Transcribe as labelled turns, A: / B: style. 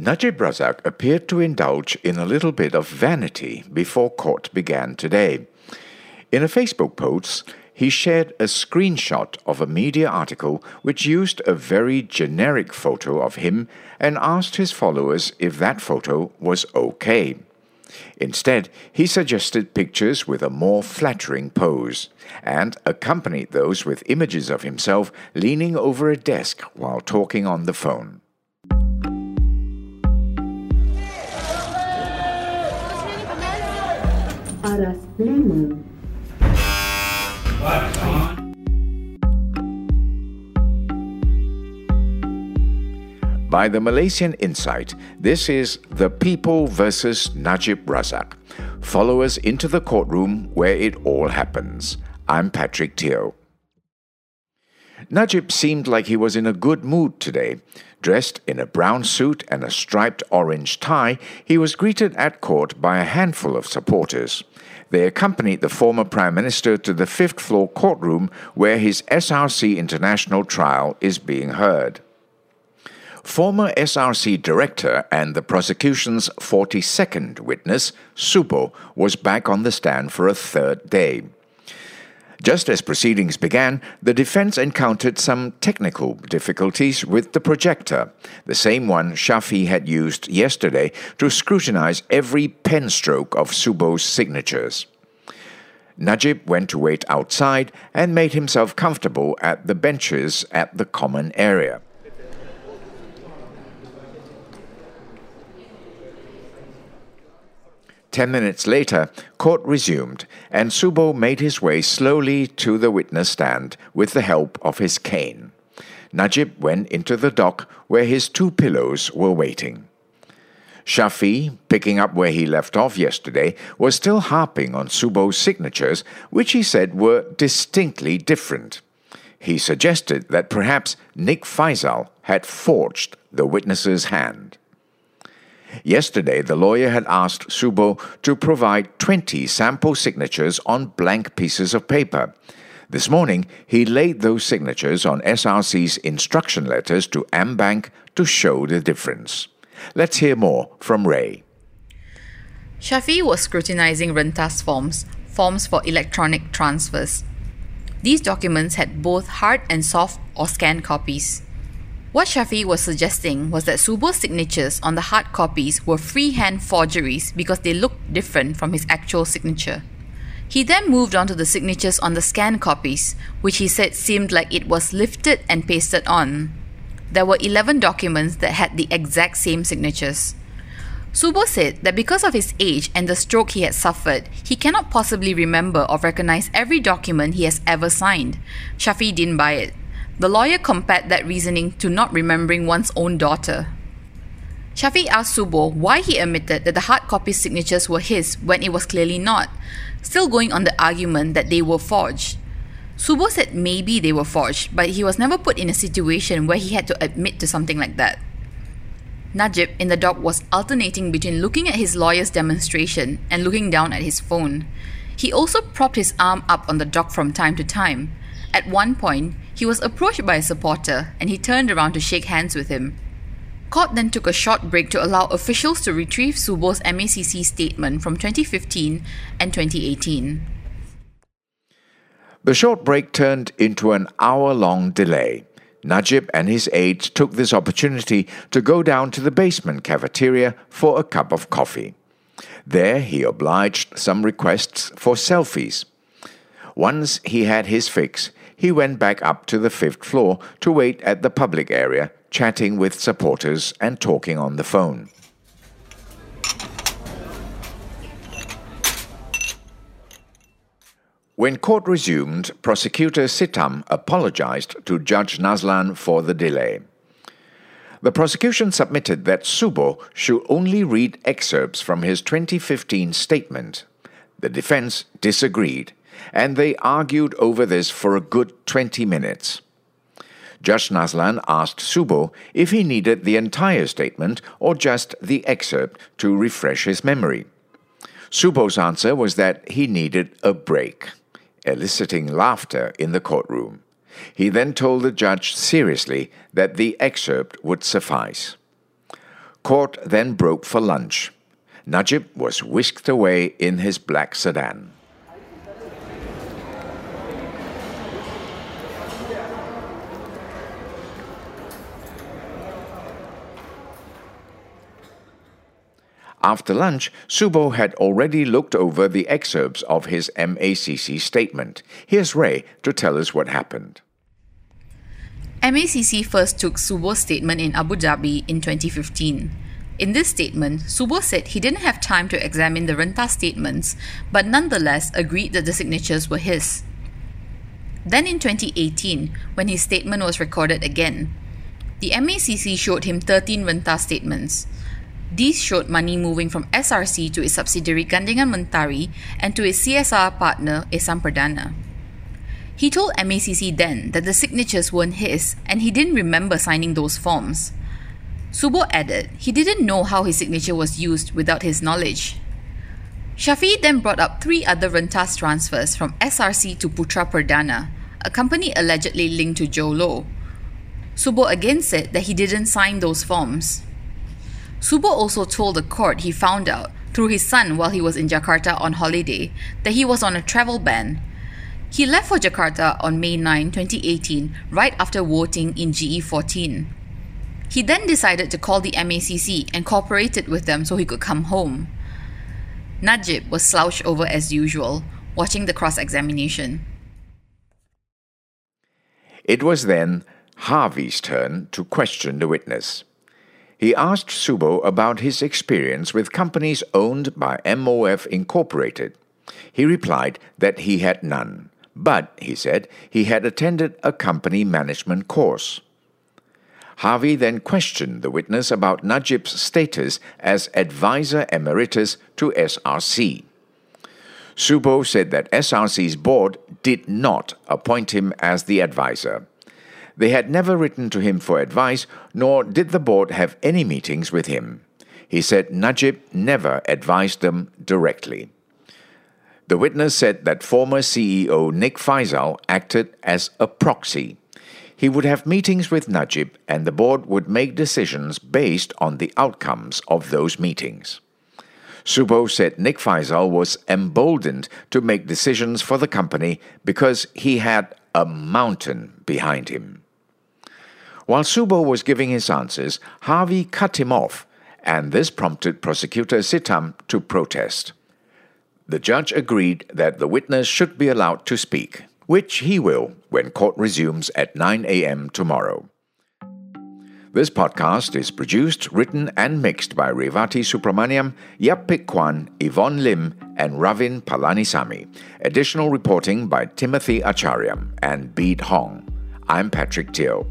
A: Najib Razak appeared to indulge in a little bit of vanity before court began today. In a Facebook post, he shared a screenshot of a media article which used a very generic photo of him and asked his followers if that photo was okay. Instead, he suggested pictures with a more flattering pose and accompanied those with images of himself leaning over a desk while talking on the phone. Aras. By the Malaysian Insight, this is The People versus Najib Razak. Follow us into the courtroom where it all happens. I'm Patrick Teo. Najib seemed like he was in a good mood today. Dressed in a brown suit and a striped orange tie, he was greeted at court by a handful of supporters. They accompanied the former Prime Minister to the fifth floor courtroom where his SRC International trial is being heard. Former SRC director and the prosecution's 42nd witness, Subo, was back on the stand for a third day. Just as proceedings began, the defense encountered some technical difficulties with the projector, the same one Shafi had used yesterday to scrutinize every pen stroke of Subo's signatures. Najib went to wait outside and made himself comfortable at the benches at the common area. Ten minutes later, court resumed, and Subo made his way slowly to the witness stand with the help of his cane. Najib went into the dock where his two pillows were waiting. Shafi, picking up where he left off yesterday, was still harping on Subo's signatures, which he said were distinctly different. He suggested that perhaps Nik Faisal had forged the witness's hand. Yesterday, the lawyer had asked Subo to provide 20 sample signatures on blank pieces of paper. This morning, he laid those signatures on SRC's instruction letters to AmBank to show the difference. Let's hear more from Ray.
B: Shafi was scrutinizing Rentas forms, forms for electronic transfers. These documents had both hard and soft or scanned copies. What Shafi was suggesting was that Subo's signatures on the hard copies were freehand forgeries because they looked different from his actual signature. He then moved on to the signatures on the scanned copies, which he said seemed like it was lifted and pasted on. There were 11 documents that had the exact same signatures. Subo said that because of his age and the stroke he had suffered, he cannot possibly remember or recognize every document he has ever signed. Shafi didn't buy it. The lawyer compared that reasoning to not remembering one's own daughter. Shafi asked Subo why he admitted that the hard copy signatures were his when it was clearly not, still going on the argument that they were forged. Subo said maybe they were forged, but he was never put in a situation where he had to admit to something like that. Najib in the dock was alternating between looking at his lawyer's demonstration and looking down at his phone. He also propped his arm up on the dock from time to time. At one point, he was approached by a supporter and he turned around to shake hands with him. Court then took a short break to allow officials to retrieve Subo's MACC statement from 2015 and 2018.
A: The short break turned into an hour long delay. Najib and his aides took this opportunity to go down to the basement cafeteria for a cup of coffee. There, he obliged some requests for selfies. Once he had his fix, he went back up to the fifth floor to wait at the public area, chatting with supporters and talking on the phone. When court resumed, prosecutor Sitam apologized to Judge Nazlan for the delay. The prosecution submitted that Subo should only read excerpts from his 2015 statement. The defense disagreed and they argued over this for a good 20 minutes. Judge Nazlan asked Subo if he needed the entire statement or just the excerpt to refresh his memory. Subo's answer was that he needed a break, eliciting laughter in the courtroom. He then told the judge seriously that the excerpt would suffice. Court then broke for lunch. Najib was whisked away in his black sedan. After lunch, Subo had already looked over the excerpts of his MACC statement. Here's Ray to tell us what happened.
B: MACC first took Subo's statement in Abu Dhabi in 2015. In this statement, Subo said he didn't have time to examine the renta statements, but nonetheless agreed that the signatures were his. Then in 2018, when his statement was recorded again, the MACC showed him 13 renta statements. These showed money moving from SRC to its subsidiary Gandingan Mentari and to its CSR partner Ihsan Perdana. He told MACC then that the signatures weren't his and he didn't remember signing those forms. Subo added he didn't know how his signature was used without his knowledge. Shafi then brought up three other rentas transfers from SRC to Putra Perdana, a company allegedly linked to Jho Low. Subo again said that he didn't sign those forms. Subo also told the court he found out, through his son while he was in Jakarta on holiday, that he was on a travel ban. He left for Jakarta on May 9, 2018, right after voting in GE14. He then decided to call the MACC and cooperated with them so he could come home. Najib was slouched over as usual, watching the cross examination.
A: It was then Harvey's turn to question the witness. He asked Subo about his experience with companies owned by MOF Incorporated. He replied that he had none, but, he said, he had attended a company management course. Harvey then questioned the witness about Najib's status as advisor emeritus to SRC. Subo said that SRC's board did not appoint him as the advisor. They had never written to him for advice, nor did the board have any meetings with him. He said Najib never advised them directly. The witness said that former CEO Nik Faisal acted as a proxy. He would have meetings with Najib, and the board would make decisions based on the outcomes of those meetings. Subo said Nik Faisal was emboldened to make decisions for the company because he had a mountain behind him. While Subo was giving his answers, Harvey cut him off, and this prompted prosecutor Sitam to protest. The judge agreed that the witness should be allowed to speak which he will when court resumes at 9 a.m. tomorrow. This podcast is produced, written, and mixed by Revati Supramaniam, Yap Pik Kwan, Yvonne Lim, and Ravin Palanisamy. Additional reporting by Timothy Achariam and Bede Hong. I'm Patrick Teo.